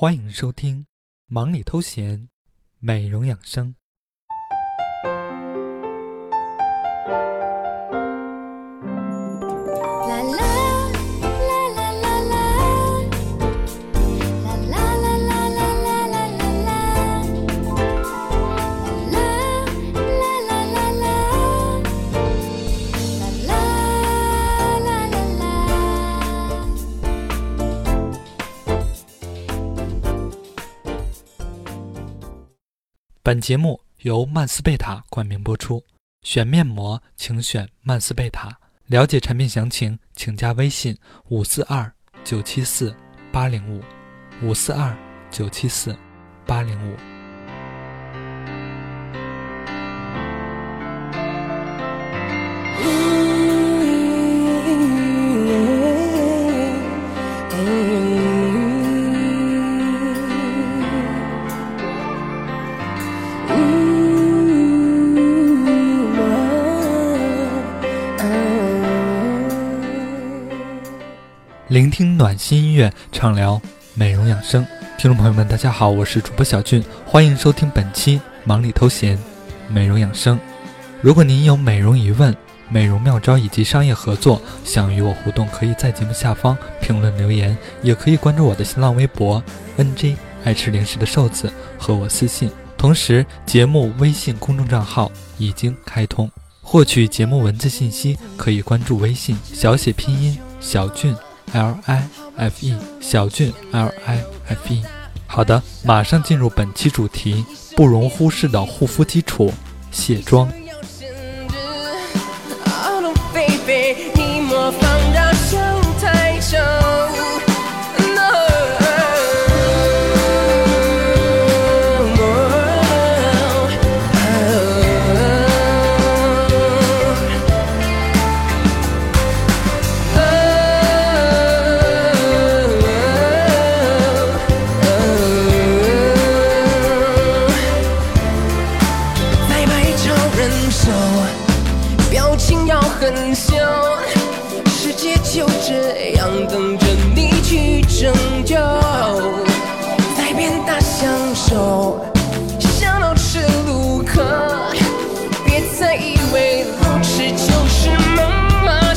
欢迎收听《忙里偷闲》，美容养生。本节目由曼斯贝塔冠名播出。选面膜，请选曼斯贝塔。了解产品详情，请加微信五四二九七四八零五五四二九七四八零五。聆听暖心音乐，畅聊美容养生。听众朋友们，大家好，我是主播小俊，欢迎收听本期忙里偷闲美容养生。如果您有美容疑问、美容妙招以及商业合作，想与我互动，可以在节目下方评论留言，也可以关注我的新浪微博 “nj 爱吃零食的瘦子”和我私信。同时，节目微信公众账号已经开通，获取节目文字信息可以关注微信小写拼音小俊。L I F E 小俊 L I F E，好的，马上进入本期主题，不容忽视的护肤基础——卸妆。很想世界就这样等着你去拯救，改变大享受，像老吃路口，别再以为老吃就是妈妈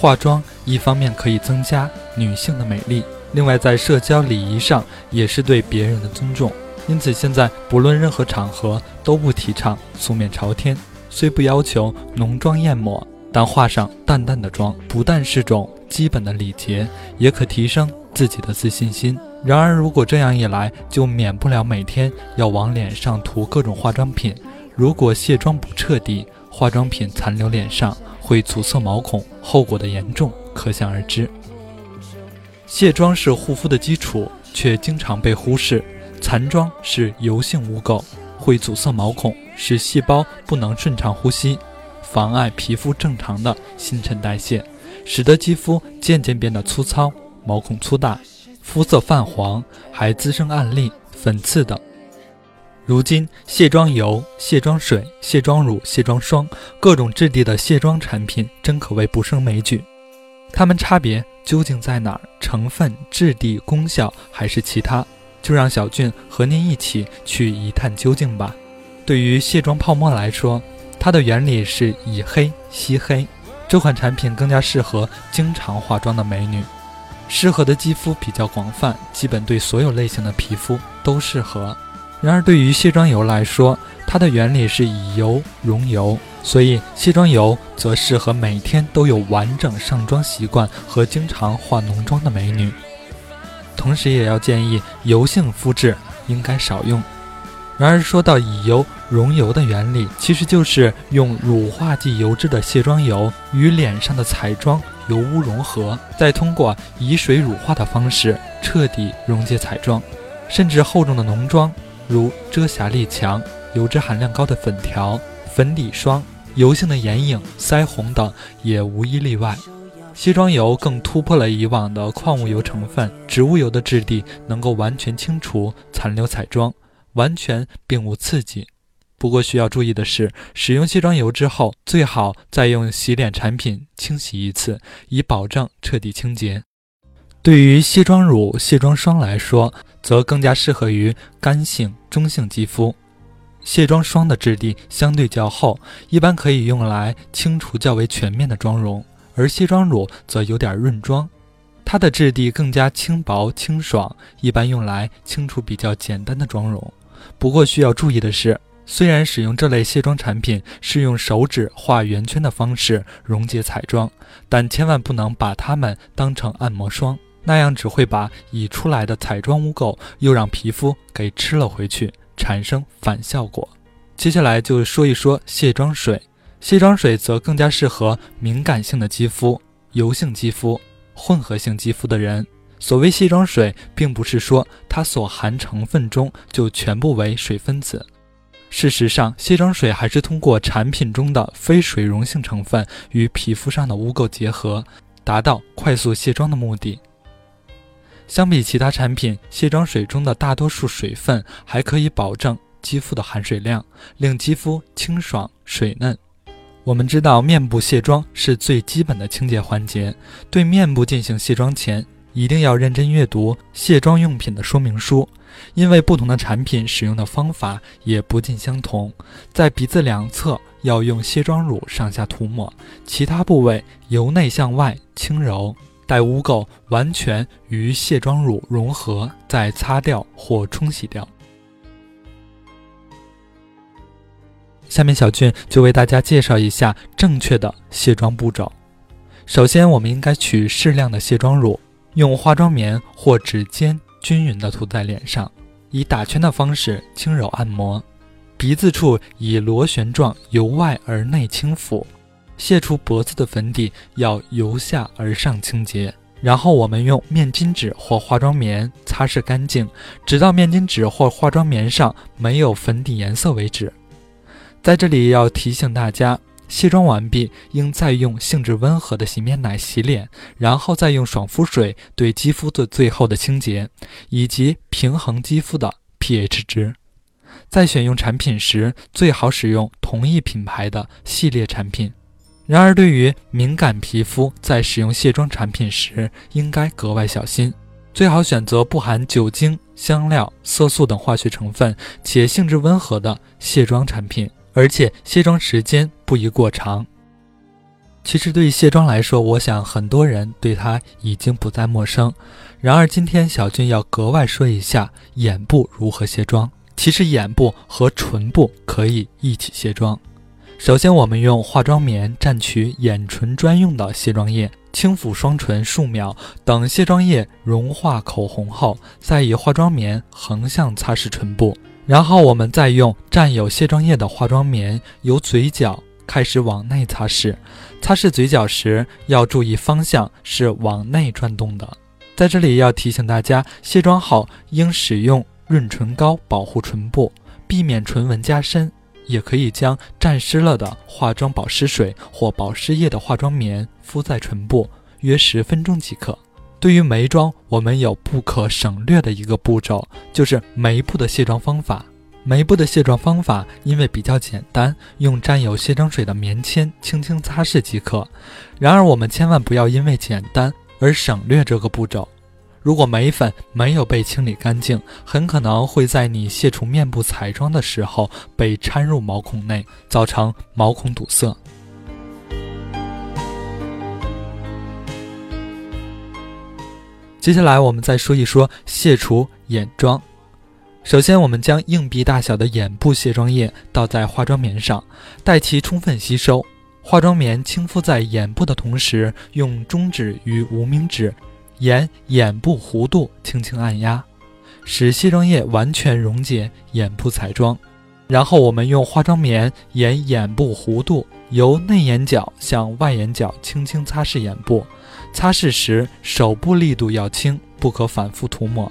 化妆。一方面可以增加女性的美丽，另外在社交礼仪上也是对别人的尊重。因此，现在不论任何场合都不提倡素面朝天。虽不要求浓妆艳抹，但化上淡淡的妆，不但是种基本的礼节，也可提升自己的自信心。然而，如果这样一来，就免不了每天要往脸上涂各种化妆品。如果卸妆不彻底，化妆品残留脸上。会阻塞毛孔，后果的严重可想而知。卸妆是护肤的基础，却经常被忽视。残妆是油性污垢，会阻塞毛孔，使细胞不能顺畅呼吸，妨碍皮肤正常的新陈代谢，使得肌肤渐渐变得粗糙，毛孔粗大，肤色泛黄，还滋生暗粒、粉刺等。如今，卸妆油、卸妆水、卸妆乳、卸妆霜，各种质地的卸妆产品真可谓不胜枚举。它们差别究竟在哪儿？成分、质地、功效，还是其他？就让小俊和您一起去一探究竟吧。对于卸妆泡沫来说，它的原理是以黑吸黑。这款产品更加适合经常化妆的美女，适合的肌肤比较广泛，基本对所有类型的皮肤都适合。然而，对于卸妆油来说，它的原理是以油溶油，所以卸妆油则适合每天都有完整上妆习惯和经常化浓妆的美女。同时，也要建议油性肤质应该少用。然而，说到以油溶油的原理，其实就是用乳化剂油脂的卸妆油与脸上的彩妆油污融合，再通过以水乳化的方式彻底溶解彩妆，甚至厚重的浓妆。如遮瑕力强、油脂含量高的粉条、粉底霜、油性的眼影、腮红等也无一例外。卸妆油更突破了以往的矿物油成分，植物油的质地能够完全清除残留彩妆，完全并无刺激。不过需要注意的是，使用卸妆油之后，最好再用洗脸产品清洗一次，以保证彻底清洁。对于卸妆乳、卸妆霜来说，则更加适合于干性、中性肌肤。卸妆霜的质地相对较厚，一般可以用来清除较为全面的妆容，而卸妆乳则有点润妆，它的质地更加轻薄清爽，一般用来清除比较简单的妆容。不过需要注意的是。虽然使用这类卸妆产品是用手指画圆圈的方式溶解彩妆，但千万不能把它们当成按摩霜，那样只会把已出来的彩妆污垢又让皮肤给吃了回去，产生反效果。接下来就说一说卸妆水，卸妆水则更加适合敏感性的肌肤、油性肌肤、混合性肌肤的人。所谓卸妆水，并不是说它所含成分中就全部为水分子。事实上，卸妆水还是通过产品中的非水溶性成分与皮肤上的污垢结合，达到快速卸妆的目的。相比其他产品，卸妆水中的大多数水分还可以保证肌肤的含水量，令肌肤清爽水嫩。我们知道，面部卸妆是最基本的清洁环节，对面部进行卸妆前，一定要认真阅读卸妆用品的说明书。因为不同的产品使用的方法也不尽相同，在鼻子两侧要用卸妆乳上下涂抹，其他部位由内向外轻揉，待污垢完全与卸妆乳融合，再擦掉或冲洗掉。下面小俊就为大家介绍一下正确的卸妆步骤。首先，我们应该取适量的卸妆乳，用化妆棉或指尖。均匀地涂在脸上，以打圈的方式轻柔按摩，鼻子处以螺旋状由外而内轻抚，卸除脖子的粉底要由下而上清洁。然后我们用面巾纸或化妆棉擦拭干净，直到面巾纸或化妆棉上没有粉底颜色为止。在这里要提醒大家。卸妆完毕，应再用性质温和的洗面奶洗脸，然后再用爽肤水对肌肤做最后的清洁，以及平衡肌肤的 pH 值。在选用产品时，最好使用同一品牌的系列产品。然而，对于敏感皮肤，在使用卸妆产品时应该格外小心，最好选择不含酒精、香料、色素等化学成分且性质温和的卸妆产品。而且卸妆时间不宜过长。其实对于卸妆来说，我想很多人对它已经不再陌生。然而今天小俊要格外说一下眼部如何卸妆。其实眼部和唇部可以一起卸妆。首先，我们用化妆棉蘸取眼唇专用的卸妆液，轻抚双唇数秒，等卸妆液融化口红后，再以化妆棉横向擦拭唇部。然后我们再用蘸有卸妆液的化妆棉，由嘴角开始往内擦拭。擦拭嘴角时要注意方向是往内转动的。在这里要提醒大家，卸妆后应使用润唇膏保护唇部，避免唇纹加深。也可以将沾湿了的化妆保湿水或保湿液的化妆棉敷在唇部，约十分钟即可。对于眉妆，我们有不可省略的一个步骤，就是眉部的卸妆方法。眉部的卸妆方法因为比较简单，用沾有卸妆水的棉签轻轻擦拭即可。然而，我们千万不要因为简单而省略这个步骤。如果眉粉没有被清理干净，很可能会在你卸除面部彩妆的时候被掺入毛孔内，造成毛孔堵塞。接下来，我们再说一说卸除眼妆。首先，我们将硬币大小的眼部卸妆液倒在化妆棉上，待其充分吸收。化妆棉轻敷在眼部的同时，用中指与无名指沿眼部弧度轻轻按压，使卸妆液完全溶解眼部彩妆。然后，我们用化妆棉沿眼部弧度，由内眼角向外眼角轻轻擦拭眼部。擦拭时，手部力度要轻，不可反复涂抹。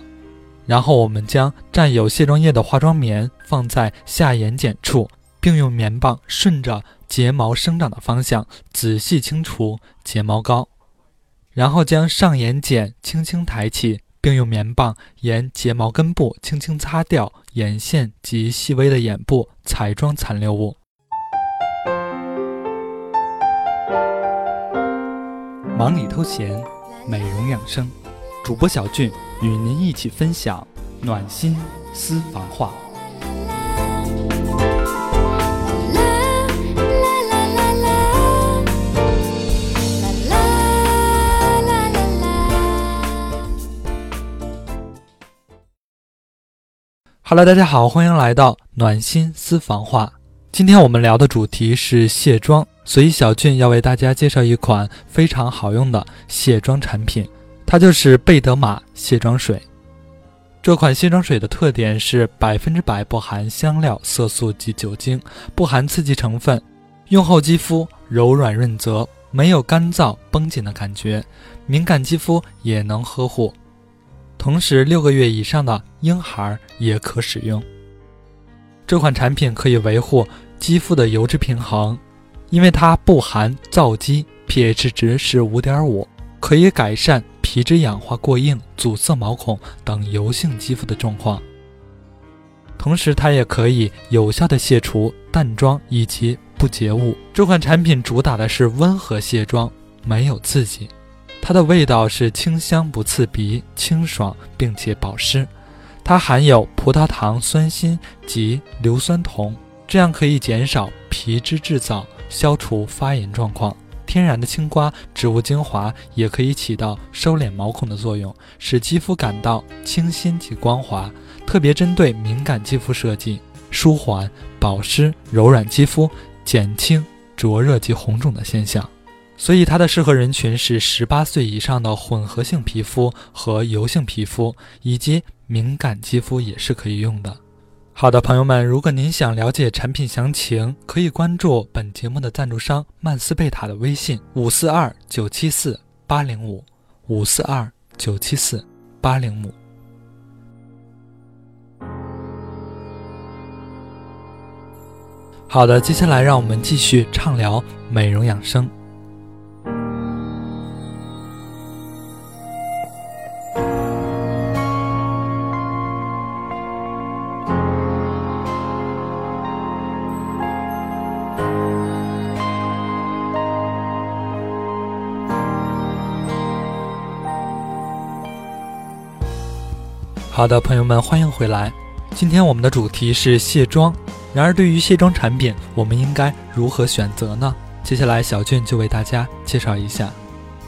然后，我们将蘸有卸妆液的化妆棉放在下眼睑处，并用棉棒顺着睫毛生长的方向仔细清除睫毛膏。然后将上眼睑轻轻抬起，并用棉棒沿睫毛根部轻轻擦掉眼线及细微的眼部彩妆残留物。忙里偷闲，美容养生，主播小俊与您一起分享暖心私房话。Hello，大家好，欢迎来到暖心私房话。今天我们聊的主题是卸妆，所以小俊要为大家介绍一款非常好用的卸妆产品，它就是贝德玛卸妆水。这款卸妆水的特点是百分之百不含香料、色素及酒精，不含刺激成分，用后肌肤柔软润泽，没有干燥绷紧的感觉，敏感肌肤也能呵护。同时，六个月以上的婴孩也可使用。这款产品可以维护肌肤的油脂平衡，因为它不含皂基，pH 值是五点五，可以改善皮脂氧化过硬、阻塞毛孔等油性肌肤的状况。同时，它也可以有效的卸除淡妆以及不洁物。这款产品主打的是温和卸妆，没有刺激。它的味道是清香不刺鼻、清爽并且保湿。它含有葡萄糖酸锌及硫酸铜，这样可以减少皮脂制造，消除发炎状况。天然的青瓜植物精华也可以起到收敛毛孔的作用，使肌肤感到清新及光滑。特别针对敏感肌肤设计，舒缓、保湿、柔软肌肤，减轻灼热及红肿的现象。所以它的适合人群是十八岁以上的混合性皮肤和油性皮肤，以及敏感肌肤也是可以用的。好的，朋友们，如果您想了解产品详情，可以关注本节目的赞助商曼斯贝塔的微信五四二九七四八零五五四二九七四八零五。好的，接下来让我们继续畅聊美容养生。好的，朋友们，欢迎回来。今天我们的主题是卸妆。然而，对于卸妆产品，我们应该如何选择呢？接下来，小俊就为大家介绍一下。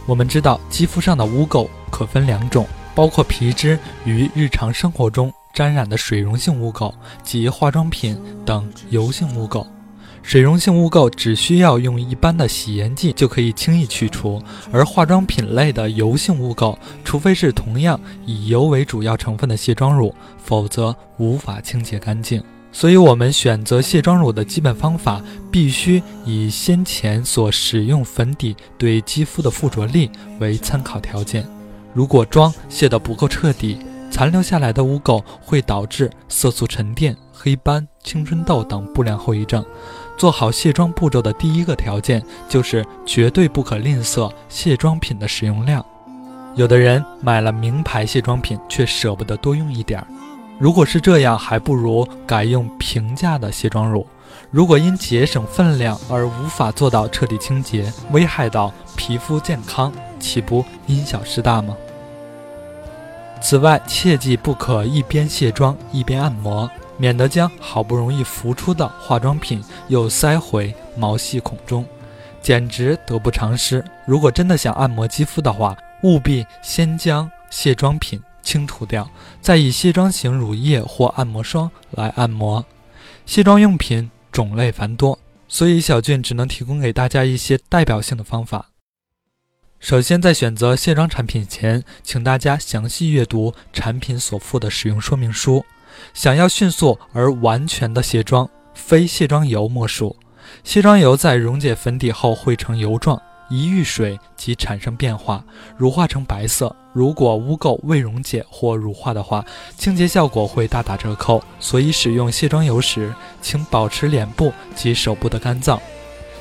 我们知道，肌肤上的污垢可分两种，包括皮脂与日常生活中沾染的水溶性污垢及化妆品等油性污垢。水溶性污垢只需要用一般的洗颜剂就可以轻易去除，而化妆品类的油性污垢，除非是同样以油为主要成分的卸妆乳，否则无法清洁干净。所以，我们选择卸妆乳的基本方法必须以先前所使用粉底对肌肤的附着力为参考条件。如果妆卸得不够彻底，残留下来的污垢会导致色素沉淀、黑斑、青春痘等不良后遗症。做好卸妆步骤的第一个条件就是绝对不可吝啬卸妆品的使用量。有的人买了名牌卸妆品，却舍不得多用一点儿。如果是这样，还不如改用平价的卸妆乳。如果因节省分量而无法做到彻底清洁，危害到皮肤健康，岂不因小失大吗？此外，切记不可一边卸妆一边按摩。免得将好不容易浮出的化妆品又塞回毛细孔中，简直得不偿失。如果真的想按摩肌肤的话，务必先将卸妆品清除掉，再以卸妆型乳液或按摩霜来按摩。卸妆用品种类繁多，所以小俊只能提供给大家一些代表性的方法。首先，在选择卸妆产品前，请大家详细阅读产品所附的使用说明书。想要迅速而完全的卸妆，非卸妆油莫属。卸妆油在溶解粉底后会成油状，一遇水即产生变化，乳化成白色。如果污垢未溶解或乳化的话，清洁效果会大打折扣。所以使用卸妆油时，请保持脸部及手部的干燥。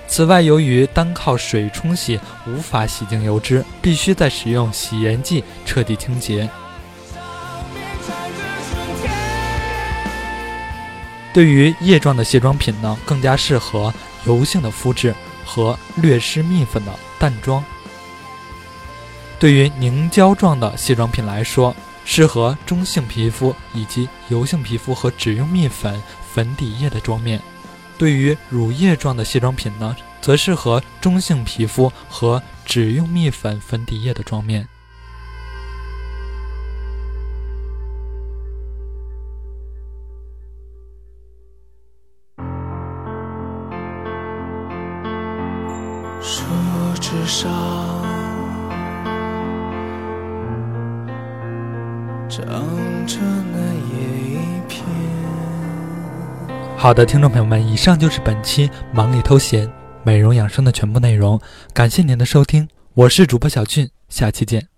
此外，由于单靠水冲洗无法洗净油脂，必须在使用洗颜剂彻底清洁。对于液状的卸妆品呢，更加适合油性的肤质和略施蜜粉的淡妆。对于凝胶状的卸妆品来说，适合中性皮肤以及油性皮肤和只用蜜粉、粉底液的妆面。对于乳液状的卸妆品呢，则适合中性皮肤和只用蜜粉、粉底液的妆面。世上长着那叶片。好的，听众朋友们，以上就是本期忙里偷闲美容养生的全部内容，感谢您的收听，我是主播小俊，下期见。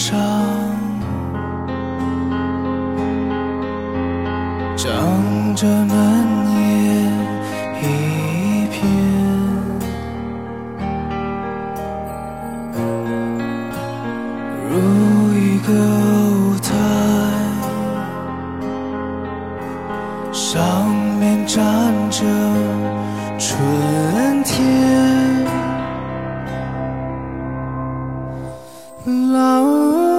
上。Oh.